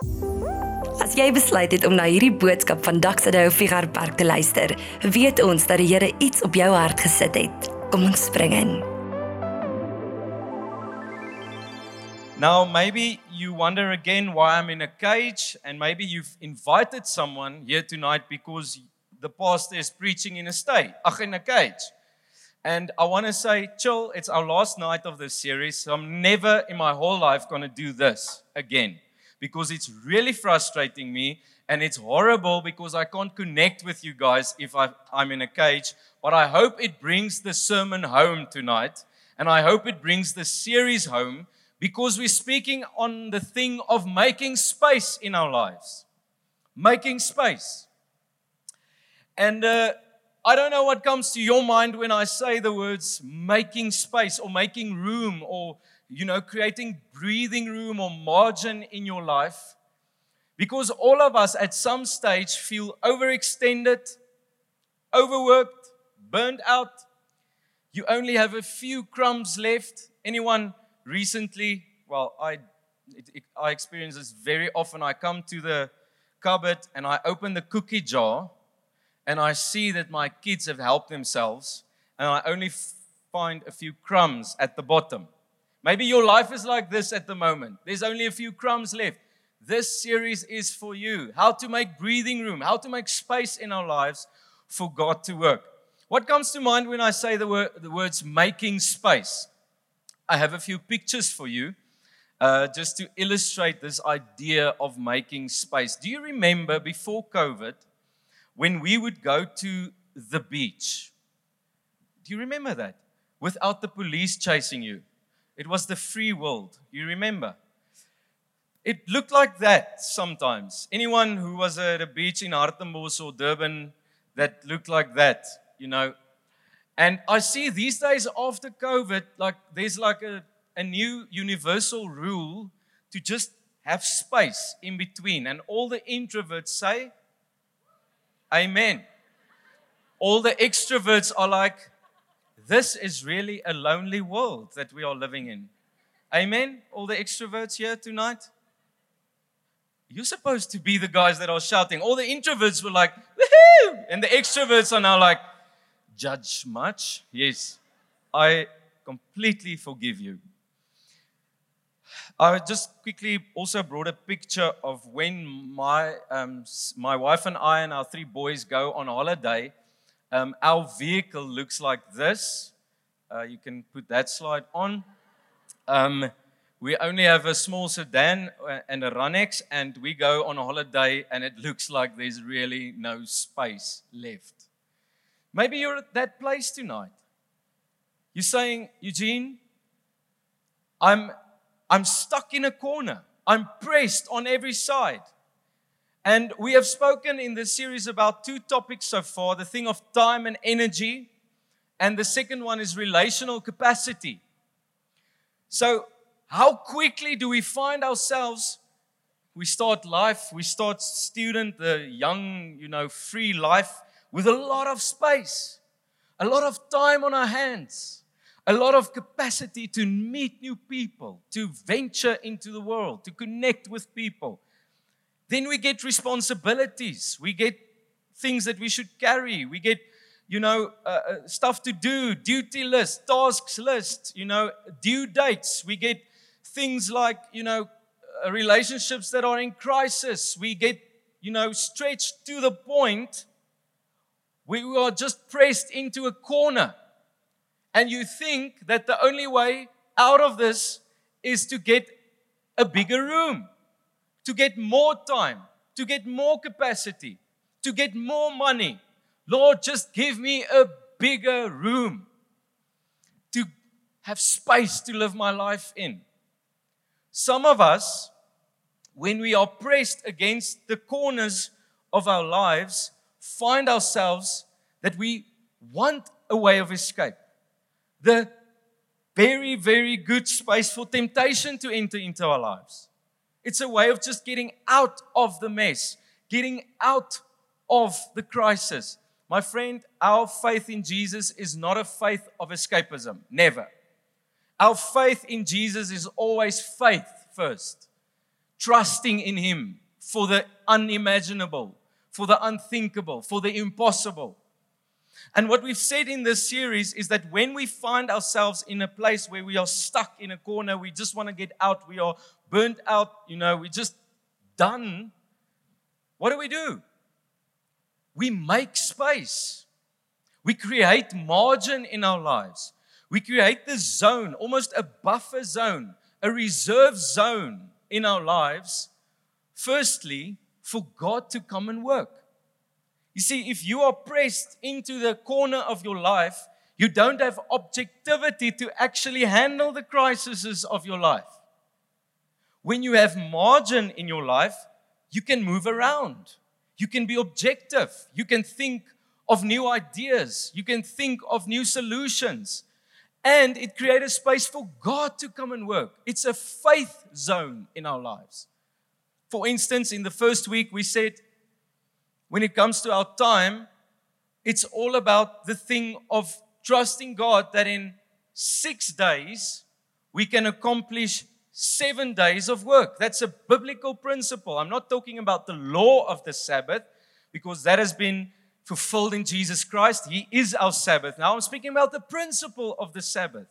As jy besluit het om na hierdie boodskap van Dr. Dou Figurpark te luister, weet ons dat die Here iets op jou hart gesit het. Kom ons spring in. Now, maybe you wonder again why I'm in a cage, and maybe you've invited someone here tonight because the pastor is preaching in a state, ach, in a cage. And I want to say, chill, it's our last night of this series, so I'm never in my whole life going to do this again because it's really frustrating me and it's horrible because I can't connect with you guys if I, I'm in a cage. But I hope it brings the sermon home tonight, and I hope it brings the series home because we're speaking on the thing of making space in our lives. Making space. And uh, I don't know what comes to your mind when I say the words making space or making room or, you know, creating breathing room or margin in your life. Because all of us at some stage feel overextended, overworked, burned out. You only have a few crumbs left. Anyone recently, well, I, it, it, I experience this very often. I come to the cupboard and I open the cookie jar and I see that my kids have helped themselves and I only find a few crumbs at the bottom. Maybe your life is like this at the moment. There's only a few crumbs left. This series is for you. How to make breathing room, how to make space in our lives for God to work. What comes to mind when I say the, word, the words making space? I have a few pictures for you uh, just to illustrate this idea of making space. Do you remember before COVID when we would go to the beach? Do you remember that? Without the police chasing you. It was the free world. You remember? It looked like that sometimes. Anyone who was at a beach in Hartenbos or Durban that looked like that, you know, and I see these days after COVID, like there's like a, a new universal rule to just have space in between. And all the introverts say, Amen. All the extroverts are like, this is really a lonely world that we are living in. Amen. All the extroverts here tonight. You're supposed to be the guys that are shouting. All the introverts were like, woohoo! And the extroverts are now like, judge much. Yes, I completely forgive you. I just quickly also brought a picture of when my, um, my wife and I and our three boys go on holiday. Um, our vehicle looks like this. Uh, you can put that slide on. Um, we only have a small sedan uh, and a RunX, and we go on a holiday, and it looks like there's really no space left. Maybe you're at that place tonight. You're saying, Eugene, I'm, I'm stuck in a corner. I'm pressed on every side. And we have spoken in this series about two topics so far the thing of time and energy, and the second one is relational capacity. So, how quickly do we find ourselves? We start life, we start student, the young, you know, free life with a lot of space, a lot of time on our hands, a lot of capacity to meet new people, to venture into the world, to connect with people. Then we get responsibilities. We get things that we should carry. We get, you know, uh, uh, stuff to do, duty list, tasks list, you know, due dates. We get things like, you know, uh, relationships that are in crisis. We get, you know, stretched to the point we are just pressed into a corner. And you think that the only way out of this is to get a bigger room, to get more time, to get more capacity, to get more money. Lord, just give me a bigger room to have space to live my life in. Some of us, when we are pressed against the corners of our lives, find ourselves that we want a way of escape. The very, very good space for temptation to enter into our lives. It's a way of just getting out of the mess, getting out of the crisis. My friend, our faith in Jesus is not a faith of escapism. Never. Our faith in Jesus is always faith first. trusting in Him for the unimaginable, for the unthinkable, for the impossible. And what we've said in this series is that when we find ourselves in a place where we are stuck in a corner, we just want to get out, we are burnt out, you know, we're just done. What do we do? We make space. We create margin in our lives. We create this zone, almost a buffer zone, a reserve zone in our lives. Firstly, for God to come and work. You see, if you are pressed into the corner of your life, you don't have objectivity to actually handle the crises of your life. When you have margin in your life, you can move around. You can be objective. You can think of new ideas. You can think of new solutions. And it creates space for God to come and work. It's a faith zone in our lives. For instance, in the first week, we said when it comes to our time, it's all about the thing of trusting God that in six days we can accomplish seven days of work. That's a biblical principle. I'm not talking about the law of the Sabbath because that has been fulfilled in Jesus Christ. He is our Sabbath. Now I'm speaking about the principle of the Sabbath.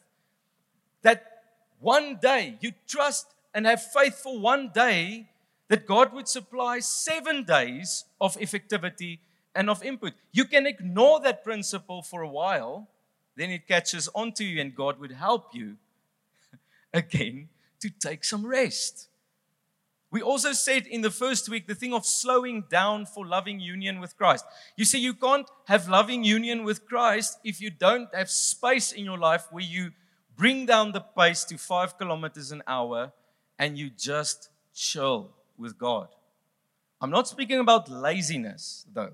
That one day you trust and have faith for one day that God would supply seven days of effectivity and of input. You can ignore that principle for a while, then it catches onto you, and God would help you again to take some rest. We also said in the first week the thing of slowing down for loving union with Christ. You see, you can't have loving union with Christ if you don't have space in your life where you bring down the pace to five kilometers an hour and you just chill with God. I'm not speaking about laziness, though.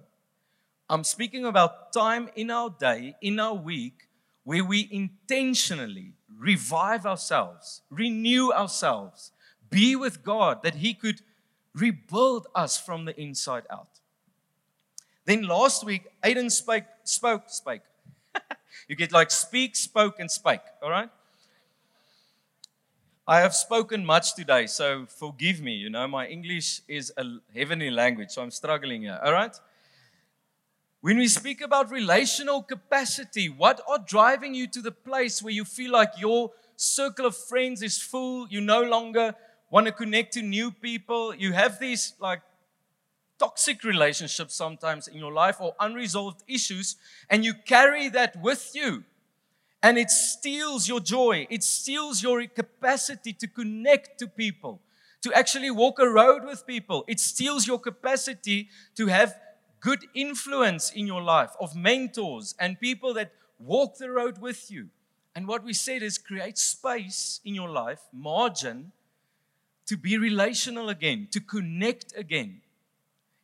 I'm speaking about time in our day, in our week, where we intentionally revive ourselves, renew ourselves, be with God, that He could rebuild us from the inside out. Then last week, Aiden spoke, spoke, spoke. you get like speak, spoke, and spake, all right? I have spoken much today, so forgive me. You know, my English is a heavenly language, so I'm struggling here. All right? When we speak about relational capacity, what are driving you to the place where you feel like your circle of friends is full? You no longer want to connect to new people. You have these like toxic relationships sometimes in your life or unresolved issues, and you carry that with you and it steals your joy. It steals your capacity to connect to people, to actually walk a road with people. It steals your capacity to have good influence in your life of mentors and people that walk the road with you. And what we said is create space in your life, margin, to be relational again, to connect again.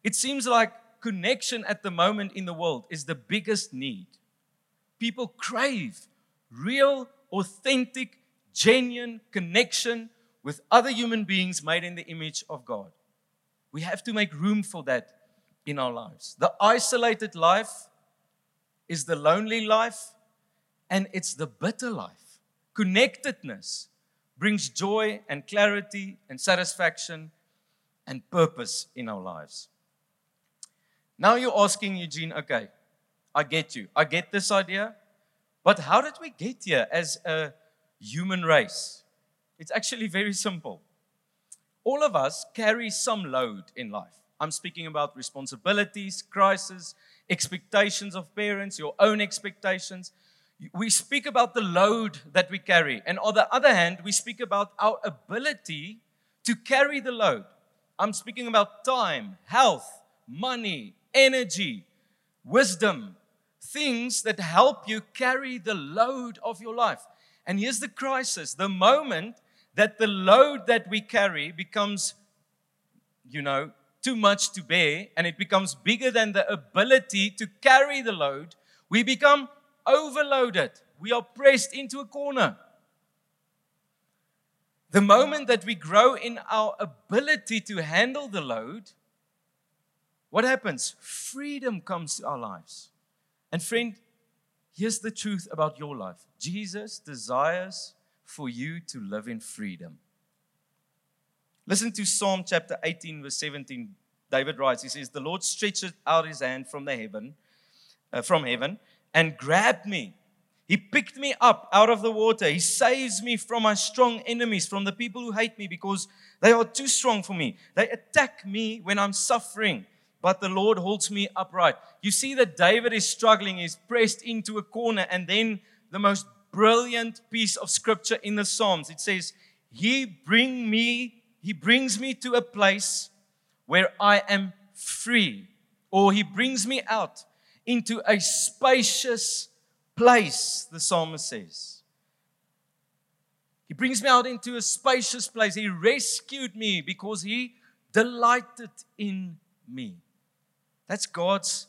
It seems like connection at the moment in the world is the biggest need. People crave real, authentic, genuine connection with other human beings made in the image of God. We have to make room for that in our lives. The isolated life is the lonely life, and it's the bitter life. Connectedness brings joy and clarity and satisfaction and purpose in our lives. Now you're asking Eugene, okay, I get you. I get this idea. But how did we get here as a human race? It's actually very simple. All of us carry some load in life. I'm speaking about responsibilities, crises, expectations of parents, your own expectations. We speak about the load that we carry. And on the other hand, we speak about our ability to carry the load. I'm speaking about time, health, money, energy, wisdom, things that help you carry the load of your life. And here's the crisis the moment that the load that we carry becomes, you know, too much to bear and it becomes bigger than the ability to carry the load, we become overloaded. We are pressed into a corner. The moment that we grow in our ability to handle the load, what happens? Freedom comes to our lives. And friend, here's the truth about your life Jesus desires for you to live in freedom. Listen to Psalm chapter 18, verse 17. David writes, he says, The Lord stretched out his hand from the heaven, uh, from heaven, and grabbed me. He picked me up out of the water. He saves me from my strong enemies, from the people who hate me because they are too strong for me. They attack me when I'm suffering, but the Lord holds me upright. You see that David is struggling, he's pressed into a corner, and then the most brilliant piece of scripture in the Psalms. It says, He bring me, He brings me to a place where I am free, or He brings me out into a spacious place, the psalmist says. He brings me out into a spacious place. He rescued me because He delighted in me. That's God's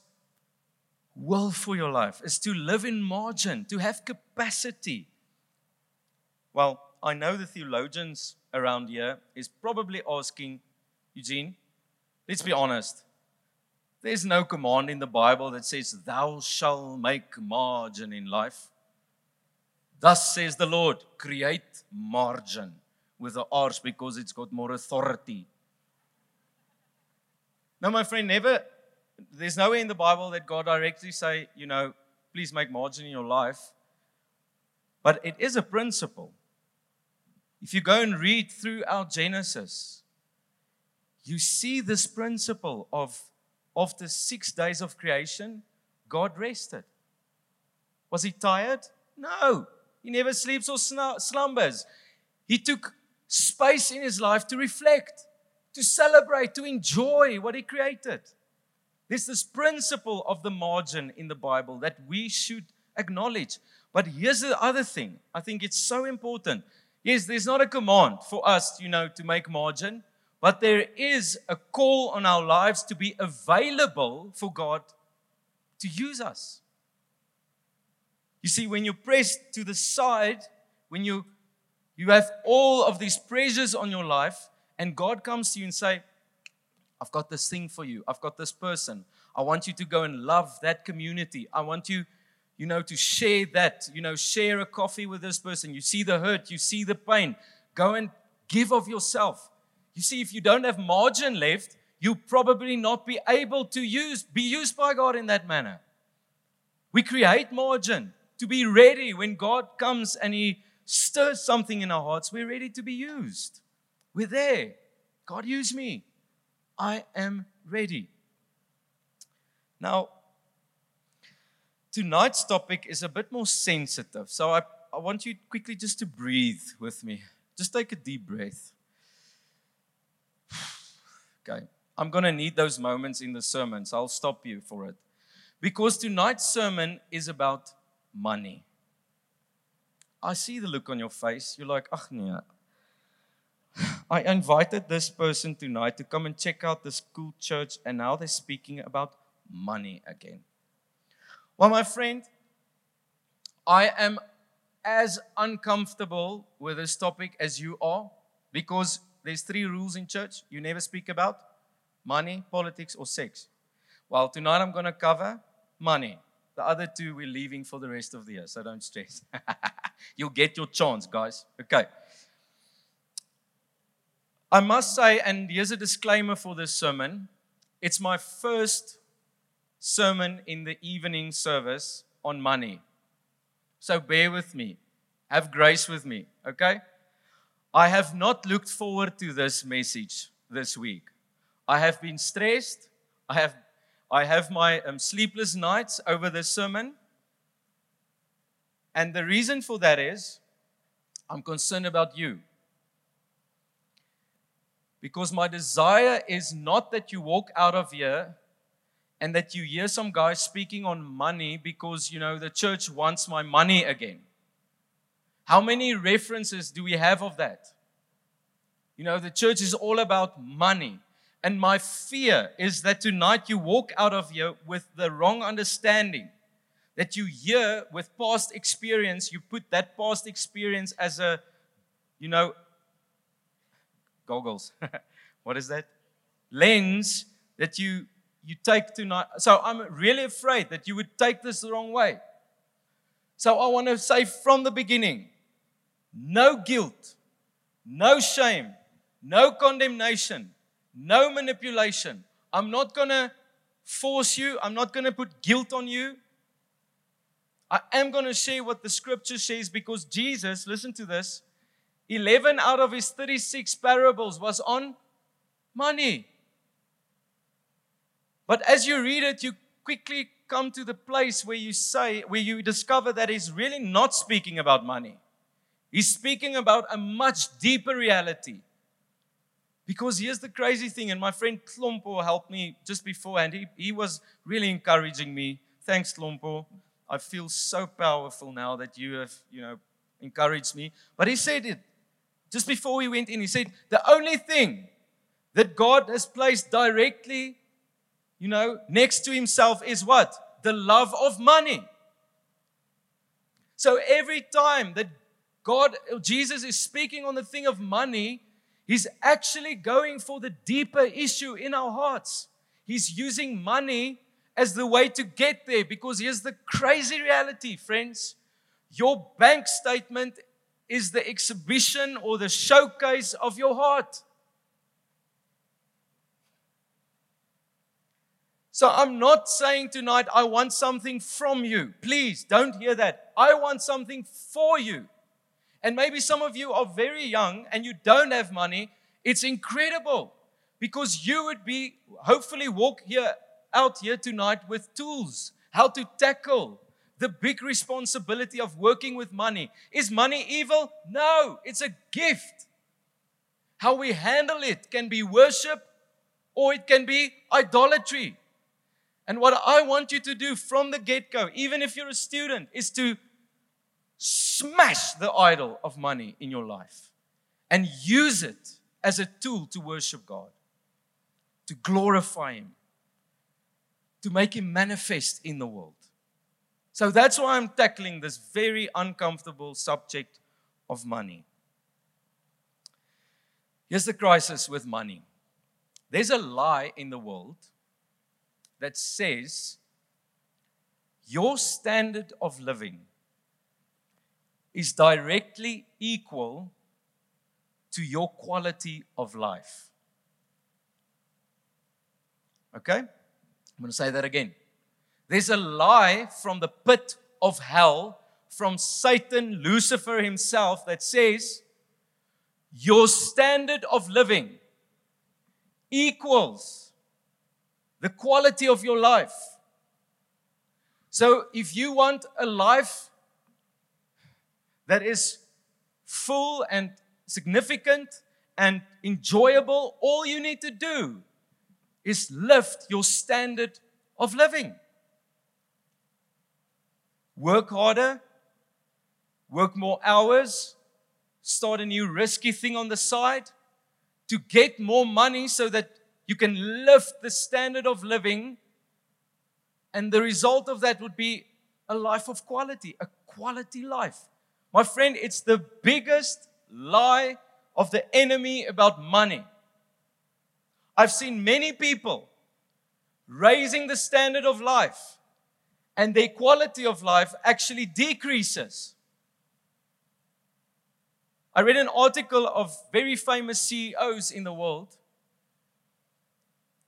will for your life is to live in margin, to have capacity. Well, I know the theologians around here is probably asking, Eugene, let's be honest. There's no command in the Bible that says, Thou shalt make margin in life. Thus says the Lord, create margin with the arse because it's got more authority. Now, my friend, never, there's nowhere in the Bible that God directly say, you know, please make margin in your life. But it is a principle. If you go and read throughout Genesis, you see this principle of after six days of creation, God rested. Was he tired? No. He never sleeps or slumbers. He took space in his life to reflect, to celebrate, to enjoy what he created. There's this principle of the margin in the Bible that we should acknowledge. But here's the other thing. I think it's so important. Yes, there's not a command for us, you know, to make margin, but there is a call on our lives to be available for God to use us. You see, when you're pressed to the side, when you you have all of these pressures on your life, and God comes to you and say, I've got this thing for you. I've got this person. I want you to go and love that community. I want you, you know, to share that, you know, share a coffee with this person. You see the hurt, you see the pain. Go and give of yourself. You see, if you don't have margin left, you'll probably not be able to use, be used by God in that manner. We create margin to be ready when God comes and He stirs something in our hearts. We're ready to be used. We're there. God, use me. I am ready. Now, tonight's topic is a bit more sensitive. So I, I want you quickly just to breathe with me. Just take a deep breath. Okay. I'm going to need those moments in the sermon, so I'll stop you for it. Because tonight's sermon is about money. I see the look on your face. You're like, ach nee. I invited this person tonight to come and check out this cool church, and now they're speaking about money again. Well, my friend, I am as uncomfortable with this topic as you are because there's three rules in church you never speak about money, politics, or sex. Well, tonight I'm going to cover money. The other two we're leaving for the rest of the year, so don't stress. You'll get your chance, guys. Okay. I must say, and here's a disclaimer for this sermon it's my first sermon in the evening service on money. So bear with me. Have grace with me, okay? I have not looked forward to this message this week. I have been stressed. I have, I have my um, sleepless nights over this sermon. And the reason for that is I'm concerned about you. Because my desire is not that you walk out of here and that you hear some guy speaking on money because, you know, the church wants my money again. How many references do we have of that? You know, the church is all about money. And my fear is that tonight you walk out of here with the wrong understanding. That you hear with past experience, you put that past experience as a, you know, goggles. what is that? Lens that you you take tonight. So I'm really afraid that you would take this the wrong way. So I want to say from the beginning no guilt, no shame, no condemnation, no manipulation. I'm not going to force you, I'm not going to put guilt on you. I am going to share what the scripture says because Jesus, listen to this, 11 out of his 36 parables was on money. But as you read it, you quickly come to the place where you say, where you discover that he's really not speaking about money. He's speaking about a much deeper reality. Because here's the crazy thing, and my friend Klompo helped me just beforehand. He, he was really encouraging me. Thanks, Klompo. I feel so powerful now that you have, you know, encouraged me. But he said it just before we went in. He said, The only thing that God has placed directly, you know, next to himself is what? The love of money. So every time that God, Jesus is speaking on the thing of money, he's actually going for the deeper issue in our hearts. He's using money as the way to get there because here's the crazy reality, friends. Your bank statement is the exhibition or the showcase of your heart. So I'm not saying tonight, I want something from you. Please don't hear that. I want something for you. And maybe some of you are very young and you don't have money. It's incredible because you would be hopefully walk here out here tonight with tools how to tackle the big responsibility of working with money. Is money evil? No, it's a gift. How we handle it can be worship or it can be idolatry. And what I want you to do from the get go, even if you're a student, is to smash the idol of money in your life and use it as a tool to worship God, to glorify Him, to make Him manifest in the world. So that's why I'm tackling this very uncomfortable subject of money. Here's the crisis with money there's a lie in the world that says your standard of living is directly equal to your quality of life. Okay? I'm going to say that again. There's a lie from the pit of hell, from Satan, Lucifer himself, that says your standard of living equals the quality of your life. So if you want a life that is full and significant and enjoyable, all you need to do is lift your standard of living. Work harder, work more hours, start a new risky thing on the side to get more money so that you can lift the standard of living. And the result of that would be a life of quality, a quality life. My friend, it's the biggest lie of the enemy about money. I've seen many people raising the standard of life, and their quality of life actually decreases. I read an article of very famous CEOs in the world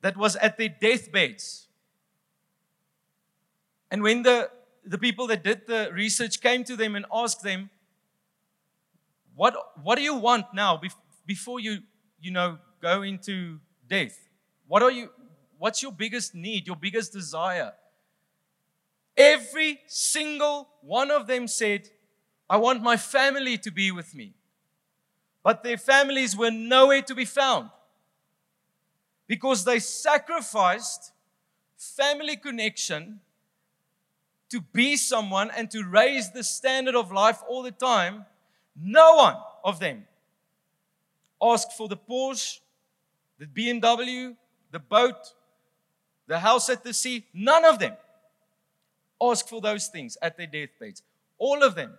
that was at their deathbeds. And when the, the people that did the research came to them and asked them, what, what do you want now before you, you know, go into death? What are you, what's your biggest need, your biggest desire? Every single one of them said, I want my family to be with me. But their families were nowhere to be found because they sacrificed family connection to be someone and to raise the standard of life all the time no one of them asked for the Porsche, the BMW, the boat, the house at the sea. None of them asked for those things at their deathbeds. All of them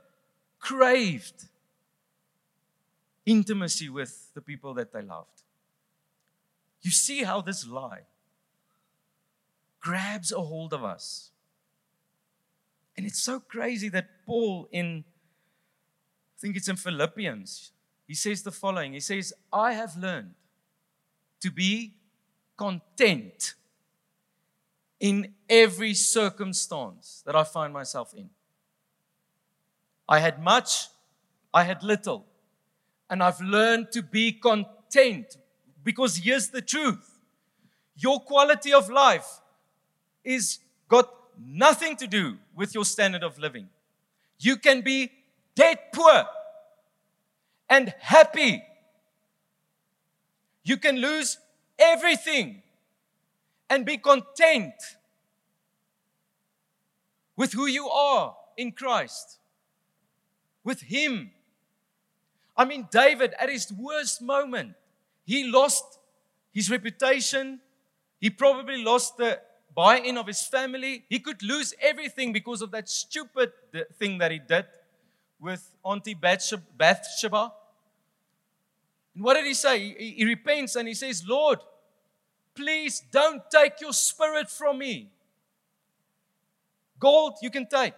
craved intimacy with the people that they loved. You see how this lie grabs a hold of us. And it's so crazy that Paul in I think it's in Philippians. he says the following He says, I have learned to be content in every circumstance that I find myself in. I had much, I had little, and I've learned to be content because here's the truth your quality of life is got nothing to do with your standard of living. You can be dead poor and happy. You can lose everything and be content with who you are in Christ, with Him. I mean, David, at his worst moment, he lost his reputation. He probably lost the buy in of his family. He could lose everything because of that stupid thing that he did with Auntie Bathsheba. And what did he say? He, he repents and he says, Lord, please don't take your spirit from me. Gold, you can take.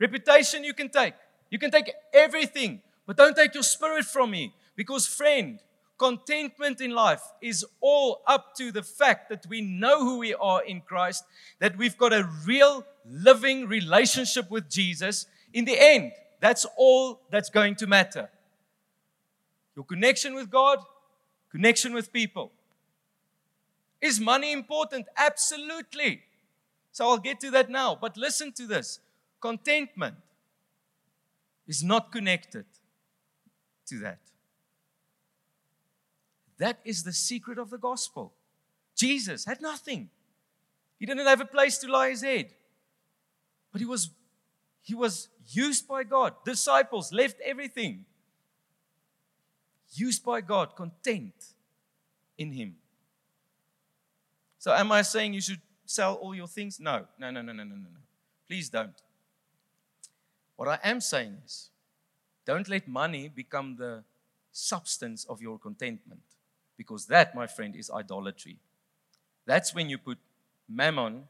Reputation, you can take. You can take everything, but don't take your spirit from me. Because, friend, contentment in life is all up to the fact that we know who we are in Christ, that we've got a real living relationship with Jesus. In the end, that's all that's going to matter. Your connection with God, connection with people. Is money important? Absolutely. So I'll get to that now. But listen to this contentment is not connected to that. That is the secret of the gospel. Jesus had nothing. He didn't have a place to lie his head. But he was he was used by God. Disciples left everything. Used by God, content in him. So am I saying you should sell all your things? No. No, no, no, no, no, no. Please don't. What I am saying is don't let money become the substance of your contentment. Because that, my friend, is idolatry. That's when you put mammon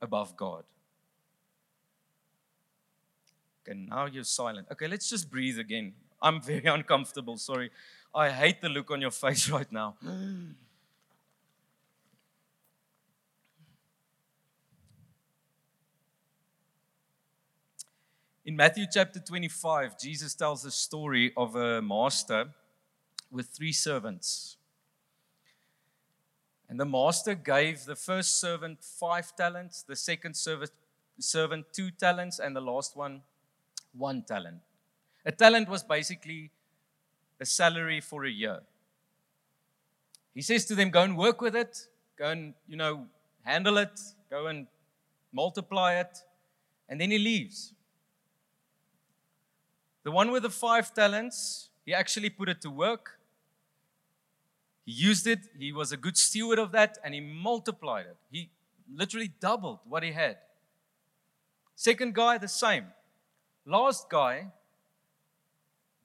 above God. Okay, now you're silent. Okay, let's just breathe again. I'm very uncomfortable. Sorry. I hate the look on your face right now. In Matthew chapter 25, Jesus tells the story of a master with three servants. And the master gave the first servant five talents, the second servant two talents, and the last one one talent. A talent was basically a salary for a year. He says to them, Go and work with it, go and, you know, handle it, go and multiply it, and then he leaves. The one with the five talents, he actually put it to work. He used it, he was a good steward of that, and he multiplied it. He literally doubled what he had. Second guy, the same. Last guy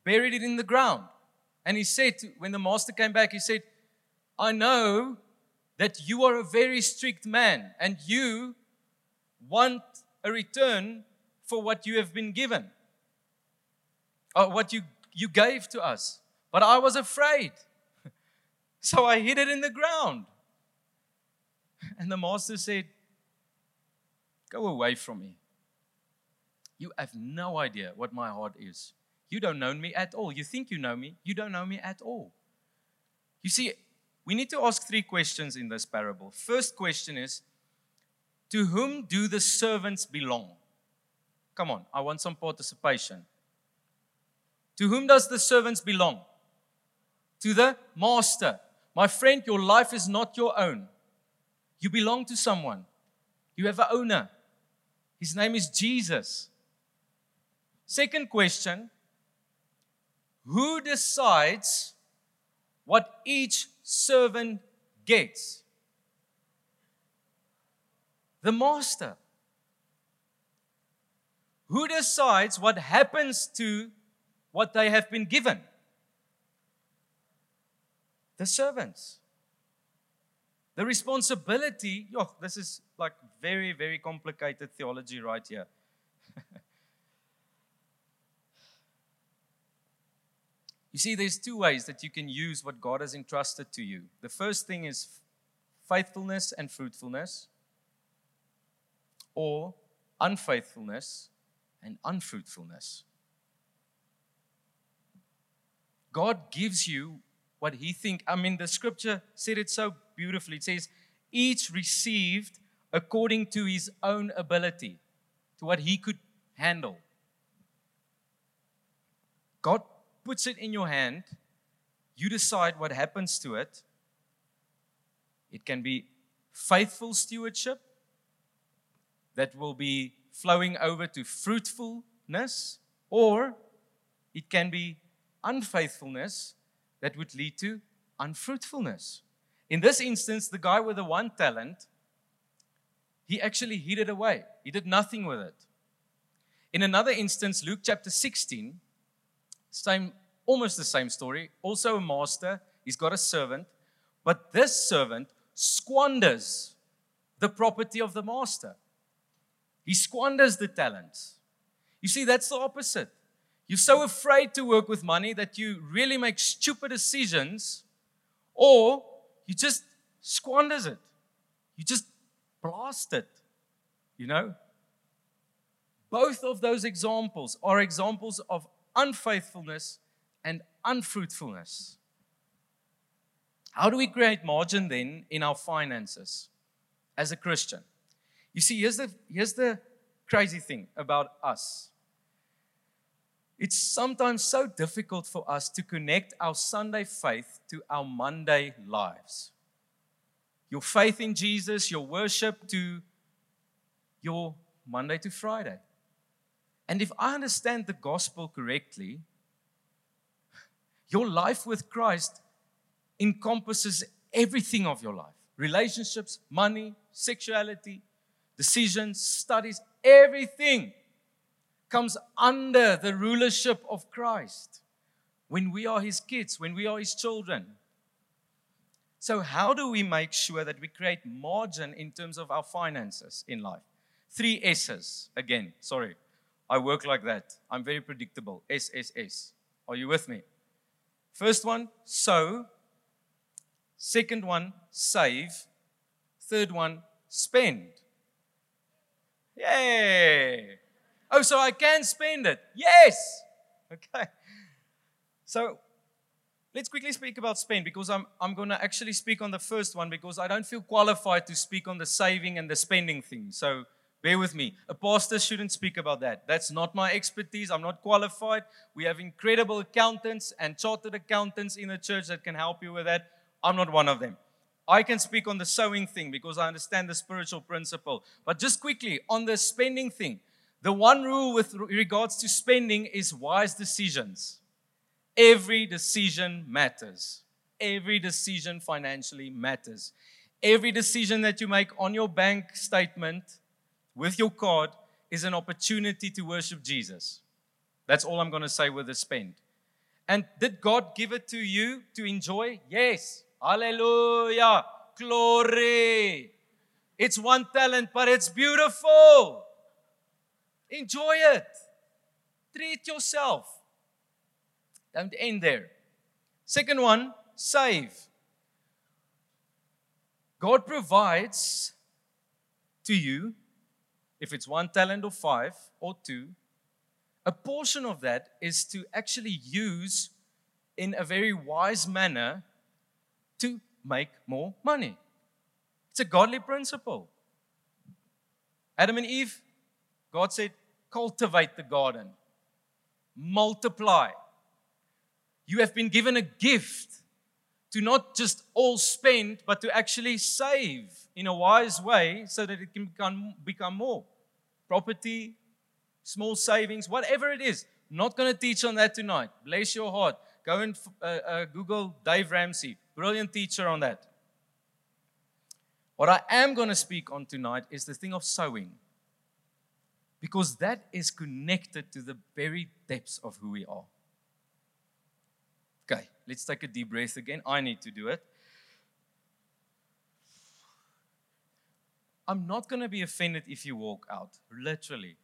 buried it in the ground. And he said, to, when the master came back, he said, I know that you are a very strict man and you want a return for what you have been given uh, what you, you gave to us. But I was afraid. So I hid it in the ground. And the master said, Go away from me. You have no idea what my heart is. You don't know me at all. You think you know me, you don't know me at all. You see, we need to ask three questions in this parable. First question is To whom do the servants belong? Come on, I want some participation. To whom does the servants belong? To the master. My friend, your life is not your own. You belong to someone. You have an owner. His name is Jesus. Second question Who decides what each servant gets? The master. Who decides what happens to what they have been given. The servants. The responsibility, yo, this is like very, very complicated theology right here. You see, there's two ways that you can use what God has entrusted to you. The first thing is faithfulness and fruitfulness, or unfaithfulness and unfruitfulness. God gives you what he think. I mean, the scripture said it so beautifully. It says, each received according to his own ability, to what he could handle. God puts it in your hand. You decide what happens to it. It can be faithful stewardship that will be flowing over to fruitfulness, or it can be unfaithfulness that would lead to unfruitfulness. In this instance, the guy with the one talent, he actually hid it away. He did nothing with it. In another instance, Luke chapter 16, same, almost the same story. Also a master, he's got a servant, but this servant squanders the property of the master. He squanders the talents. You see, that's the opposite. You're so afraid to work with money that you really make stupid decisions, or you just squanders it. You just blast it. You know? Both of those examples are examples of unfaithfulness and unfruitfulness. How do we create margin then in our finances as a Christian? You see, here's the, here's the crazy thing about us it's sometimes so difficult for us to connect our Sunday faith to our Monday lives. Your faith in Jesus, your worship to your Monday to Friday. And if I understand the gospel correctly, your life with Christ encompasses everything of your life relationships, money, sexuality, decisions, studies, everything comes under the rulership of Christ when we are his kids, when we are his children. So, how do we make sure that we create margin in terms of our finances in life? Three S's. Again, sorry, I work like that. I'm very predictable. S, S, S. Are you with me? First one, sow. Second one, save. Third one, spend. Yay! Oh, so I can spend it. Yes. Okay. So let's quickly speak about spend because I'm, I'm going to actually speak on the first one because I don't feel qualified to speak on the saving and the spending thing. So bear with me. A pastor shouldn't speak about that. That's not my expertise. I'm not qualified. We have incredible accountants and chartered accountants in the church that can help you with that. I'm not one of them. I can speak on the sowing thing because I understand the spiritual principle. But just quickly on the spending thing, the one rule with regards to spending is wise decisions. Every decision matters. Every decision financially matters. Every decision that you make on your bank statement with your card is an opportunity to worship Jesus. That's all I'm going to say with the spend. And did God give it to you to enjoy? Yes. Hallelujah. Glory. It's one talent, but it's beautiful. Enjoy it. Treat yourself. Don't end there. Second one, save. God provides to you, if it's one talent or five or two, a portion of that is to actually use in a very wise manner to make more money. It's a godly principle. Adam and Eve God said, cultivate the garden, multiply. You have been given a gift to not just all spend, but to actually save in a wise way so that it can become, become more. Property, small savings, whatever it is. Not going to teach on that tonight. Bless your heart. Go and uh, uh, Google Dave Ramsey, brilliant teacher on that. What I am going to speak on tonight is the thing of sowing because that is connected to the very depths of who we are. Okay, let's take a deep breath again. I need to do it. I'm not going to be offended if you walk out, literally.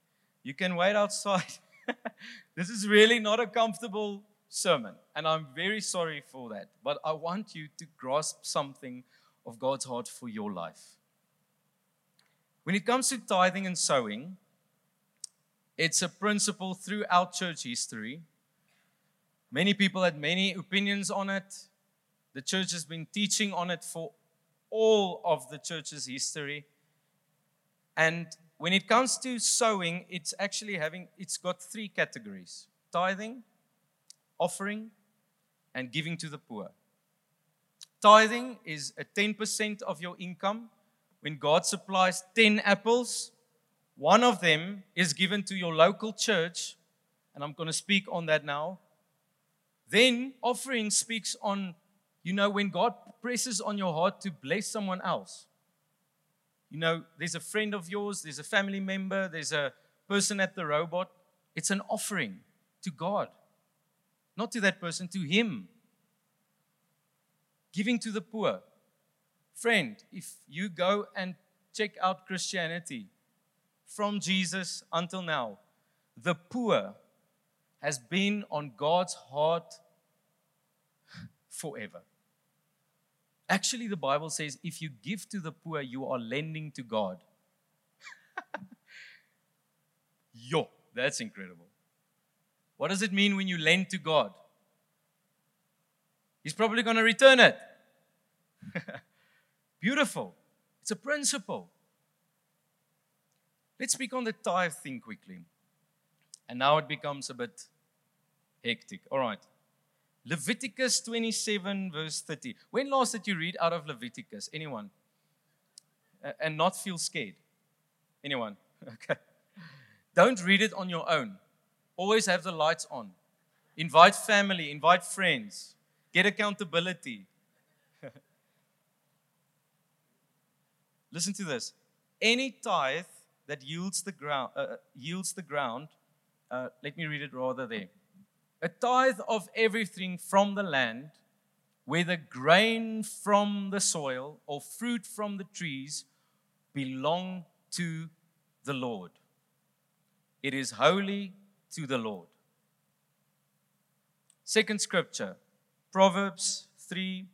You can wait outside. this is really not a comfortable sermon, and I'm very sorry for that, but I want you to grasp something of God's heart for your life. When it comes to tithing and sowing, it's a principle throughout church history. Many people had many opinions on it. The church has been teaching on it for all of the church's history. And when it comes to sowing, it's actually having it's got three categories: tithing, offering, and giving to the poor. Tithing is a 10% of your income. When God supplies 10 apples, one of them is given to your local church, and I'm going to speak on that now. Then offering speaks on, you know, when God presses on your heart to bless someone else. You know, there's a friend of yours, there's a family member, there's a person at the robot. It's an offering to God, not to that person, to Him. Giving to the poor. Friend, if you go and check out Christianity from Jesus until now, the poor has been on God's heart forever. Actually, the Bible says if you give to the poor, you are lending to God. Yo, that's incredible. What does it mean when you lend to God? He's probably going to return it. Beautiful. It's a principle. Let's speak on the tithe thing quickly. And now it becomes a bit hectic. All right. Leviticus 27, verse 30. When last did you read out of Leviticus? Anyone? And not feel scared? Anyone? Okay. Don't read it on your own. Always have the lights on. Invite family, invite friends, get accountability. Listen to this. Any tithe that yields the ground, uh, uh, yields the ground uh, let me read it rather there a tithe of everything from the land, whether grain from the soil or fruit from the trees, belong to the Lord. It is holy to the Lord. Second scripture, Proverbs 3,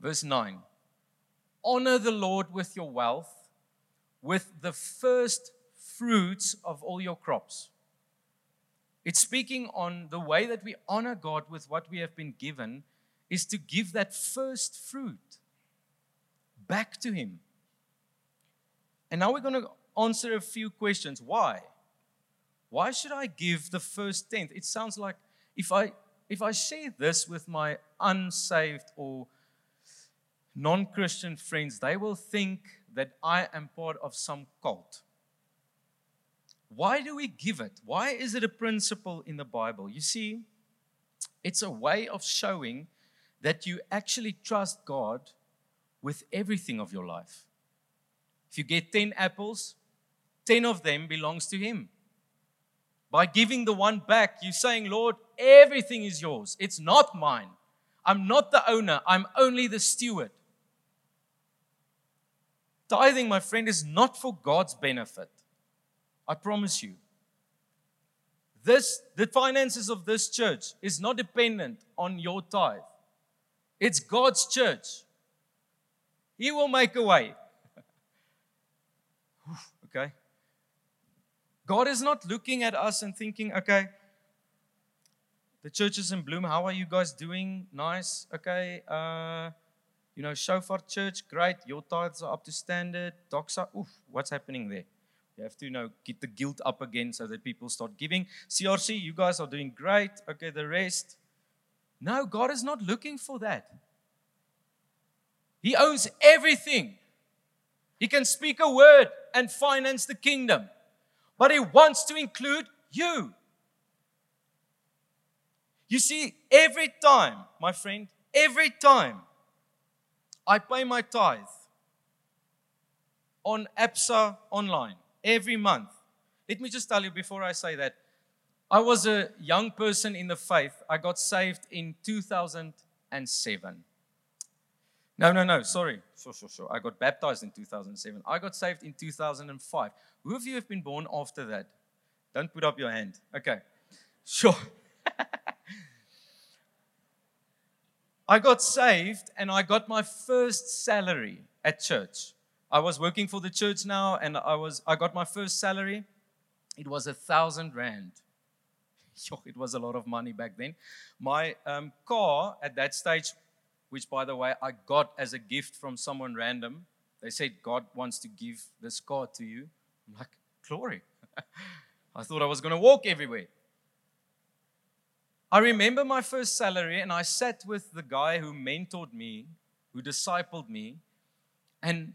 verse 9. Honor the Lord with your wealth, with the first fruits of all your crops. It's speaking on the way that we honor God with what we have been given is to give that first fruit back to Him. And now we're going to answer a few questions. Why? Why should I give the first tenth? It sounds like if I if I share this with my unsaved or non-Christian friends, they will think that I am part of some cult. Why do we give it? Why is it a principle in the Bible? You see, it's a way of showing that you actually trust God with everything of your life. If you get 10 apples, 10 of them belongs to him. By giving the one back, you're saying, Lord, everything is yours. It's not mine. I'm not the owner, I'm only the steward. Tithing, my friend, is not for God's benefit. I promise you. This, the finances of this church is not dependent on your tithe. It's God's church. He will make a way. okay? God is not looking at us and thinking, okay, the church is in Bloem. How are you guys doing? Nice. Okay. Uh, you know, Shofar Church, great. Your tithes are up to standard. Doxa, oof, what's happening there? You have to, you know, get the guilt up again so that people start giving. CRC, you guys are doing great. Okay, the rest. No, God is not looking for that. He owns everything. He can speak a word and finance the kingdom, but He wants to include you. You see, every time, my friend, every time I pay my tithe on ABSA online, every month. Let me just tell you before I say that. I was a young person in the faith. I got saved in 2007. No, no, no, sorry. Sure, sure, sure. I got baptized in 2007. I got saved in 2005. Who of you have been born after that? Don't put up your hand. Okay. Sure. I got saved and I got my first salary at church. I was working for the church now and I was I got my first salary. It was a thousand rand. It was a lot of money back then. My um, car at that stage, which by the way I got as a gift from someone random, they said God wants to give this car to you. I'm like, glory. I thought I was going to walk everywhere. I remember my first salary, and I sat with the guy who mentored me, who discipled me, and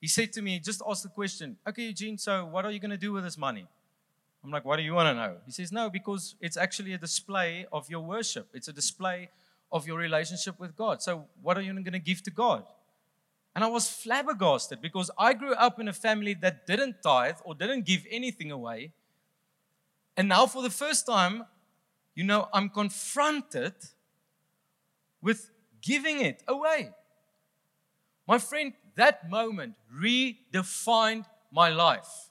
he said to me, just ask the question, okay, Eugene, so what are you going to do with this money? I'm like, what do you want to know? He says, no, because it's actually a display of your worship. It's a display of your relationship with God. So what are you going to give to God? And I was flabbergasted because I grew up in a family that didn't tithe or didn't give anything away. And now, for the first time, you know, I'm confronted with giving it away. My friend, that moment redefined my life.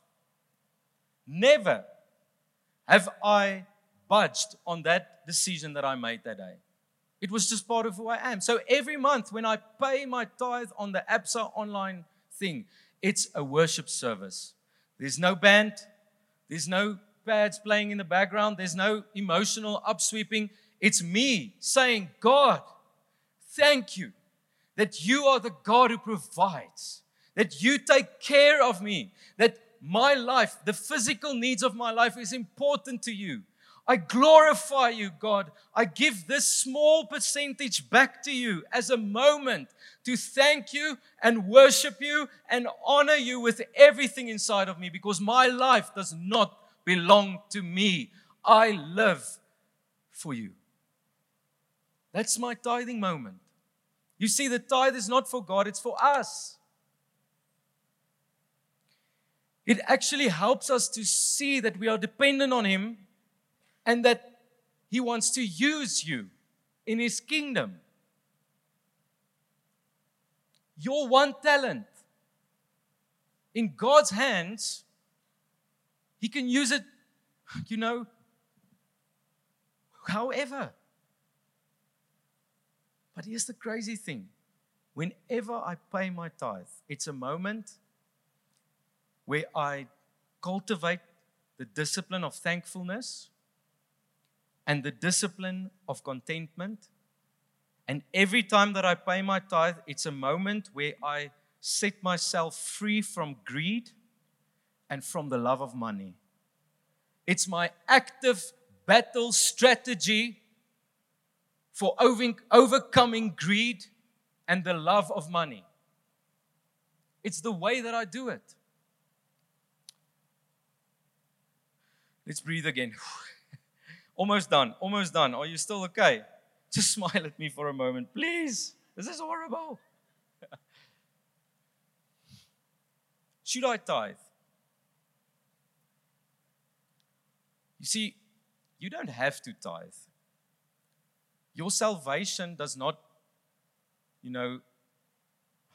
Never have I budged on that decision that I made that day. It was just part of who I am. So every month when I pay my tithe on the ABSA online thing, it's a worship service. There's no band, there's no pads playing in the background, there's no emotional upsweeping. It's me saying, God, thank you that you are the God who provides, that you take care of me, that my life, the physical needs of my life, is important to you. I glorify you, God. I give this small percentage back to you as a moment to thank you and worship you and honor you with everything inside of me because my life does not belong to me. I live for you. That's my tithing moment. You see, the tithe is not for God, it's for us. It actually helps us to see that we are dependent on Him and that He wants to use you in His kingdom. Your one talent in God's hands, He can use it, you know, however. But here's the crazy thing whenever I pay my tithe, it's a moment where I cultivate the discipline of thankfulness and the discipline of contentment. And every time that I pay my tithe, it's a moment where I set myself free from greed and from the love of money. It's my active battle strategy for overcoming greed and the love of money. It's the way that I do it. Let's breathe again. Almost done. Almost done. Are you still okay? Just smile at me for a moment, please. This is horrible. Should I tithe? You see, you don't have to tithe. Your salvation does not, you know,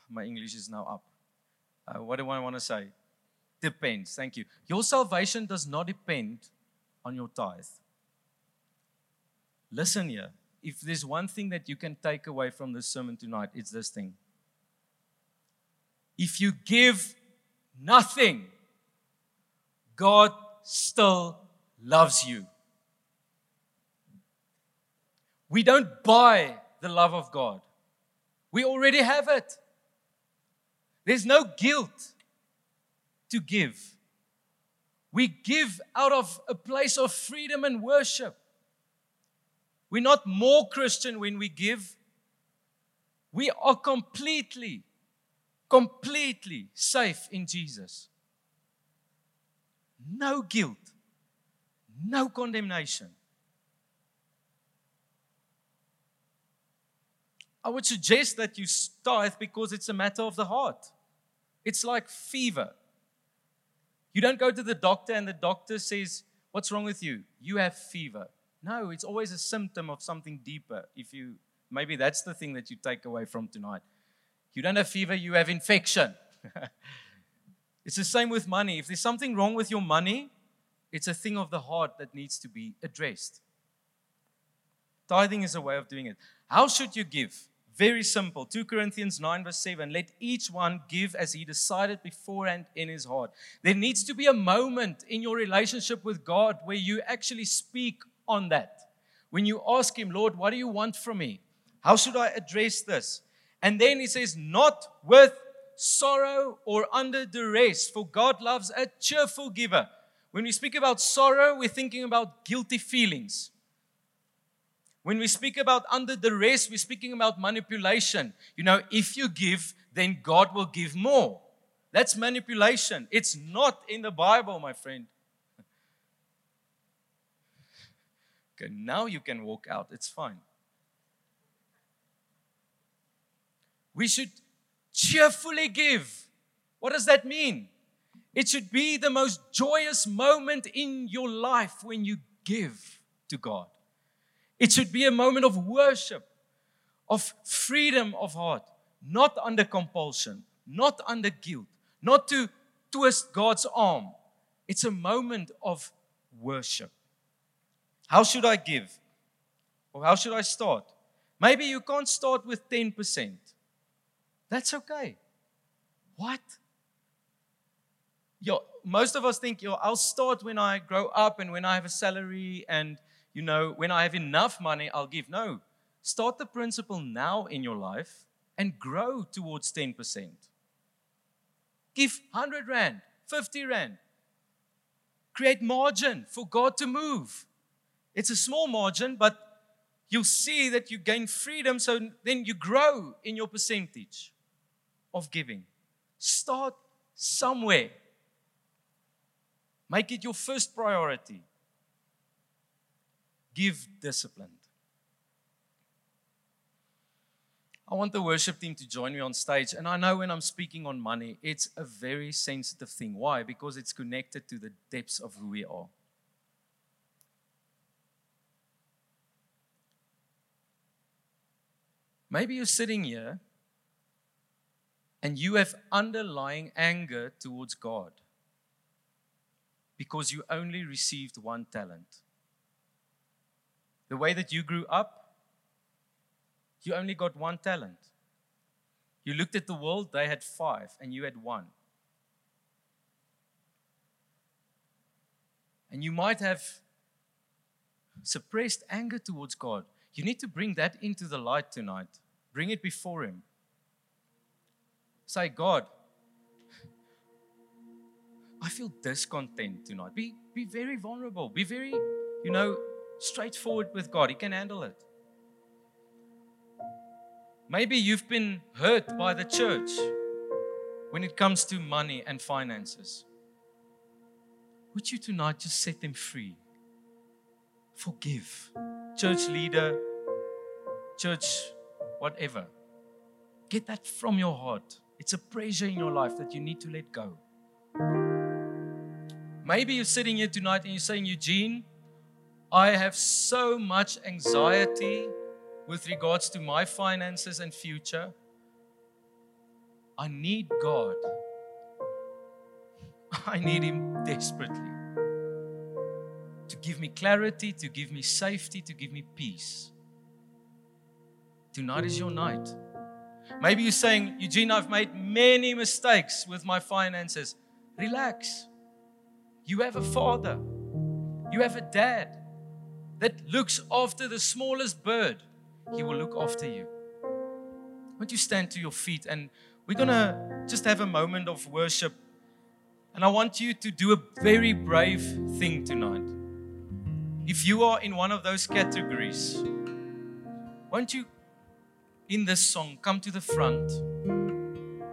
my English is now up. Uh, what do I want to say? Depends. Thank you. Your salvation does not depend on your tithe. Listen here. If there's one thing that you can take away from this sermon tonight, it's this thing. If you give nothing, God still loves you. We don't buy the love of God, we already have it. There's no guilt to give. We give out of a place of freedom and worship. We're not more Christian when we give. We are completely, completely safe in Jesus. No guilt, no condemnation. I would suggest that you tithe because it's a matter of the heart. It's like fever. You don't go to the doctor and the doctor says, What's wrong with you? You have fever. No, it's always a symptom of something deeper. If you maybe that's the thing that you take away from tonight. You don't have fever, you have infection. it's the same with money. If there's something wrong with your money, it's a thing of the heart that needs to be addressed. Tithing is a way of doing it. How should you give? Very simple. 2 Corinthians 9, verse 7. Let each one give as he decided beforehand in his heart. There needs to be a moment in your relationship with God where you actually speak on that. When you ask Him, Lord, what do you want from me? How should I address this? And then He says, not with sorrow or under duress, for God loves a cheerful giver. When we speak about sorrow, we're thinking about guilty feelings. When we speak about under the duress, we're speaking about manipulation. You know, if you give, then God will give more. That's manipulation. It's not in the Bible, my friend. Okay, now you can walk out. It's fine. We should cheerfully give. What does that mean? It should be the most joyous moment in your life when you give to God. It should be a moment of worship, of freedom of heart, not under compulsion, not under guilt, not to twist God's arm. It's a moment of worship. How should I give? Or how should I start? Maybe you can't start with 10%. That's okay. What? Most of us think, I'll start when I grow up and when I have a salary and, you know, when I have enough money, I'll give. No. Start the principle now in your life and grow towards 10%. Give 100 Rand, 50 Rand. Create margin for God to move. It's a small margin, but you'll see that you gain freedom, so then you grow in your percentage of giving. Start somewhere. Make it your first priority. Give disciplined. I want the worship team to join me on stage. And I know when I'm speaking on money, it's a very sensitive thing. Why? Because it's connected to the depths of who we are. Maybe you're sitting here and you have underlying anger towards God because you only received one talent. The way that you grew up, you only got one talent. You looked at the world, they had five, and you had one. And you might have suppressed anger towards God you need to bring that into the light tonight. Bring it before Him. Say, God, I feel discontent tonight. Be, be very vulnerable. Be very, you know, straightforward with God. He can handle it. Maybe you've been hurt by the church when it comes to money and finances. Would you tonight just set them free? Forgive. Church leader, church, whatever. Get that from your heart. It's a pressure in your life that you need to let go. Maybe you're sitting here tonight and you're saying, Eugene, I have so much anxiety with regards to my finances and future. I need God. I need Him desperately to give me clarity, to give me safety, to give me peace. Tonight is your night. Maybe you're saying, Eugene, I've made many mistakes with my finances. Relax. You have a father, you have a dad that looks after the smallest bird. He will look after you. Won't you stand to your feet and we're going to just have a moment of worship. And I want you to do a very brave thing tonight. If you are in one of those categories, won't you in this song come to the front.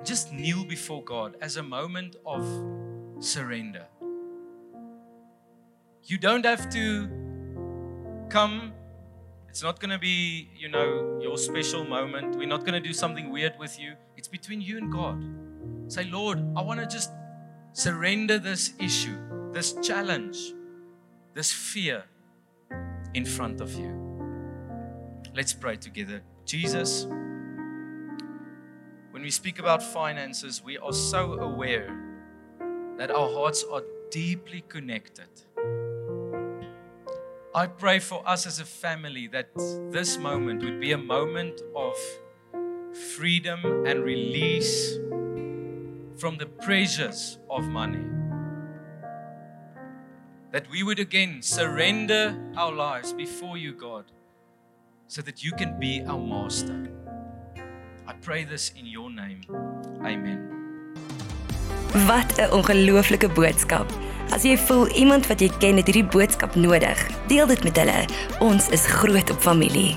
Just kneel before God as a moment of surrender. You don't have to come. It's not going to be, you know, your special moment. We're not going to do something weird with you. It's between you and God. Say, Lord, I want to just surrender this issue, this challenge, this fear in front of you. Let's pray together. Jesus, when we speak about finances, we are so aware that our hearts are deeply connected. I pray for us as a family that this moment would be a moment of freedom and release from the pressures of money. That we would again surrender our lives before you, God, so that you can be our master. I pray this in your name. Amen. Wat 'n ongelooflike boodskap. As jy voel iemand wat jy ken het hierdie boodskap nodig, deel dit met hulle. Ons is groot op familie.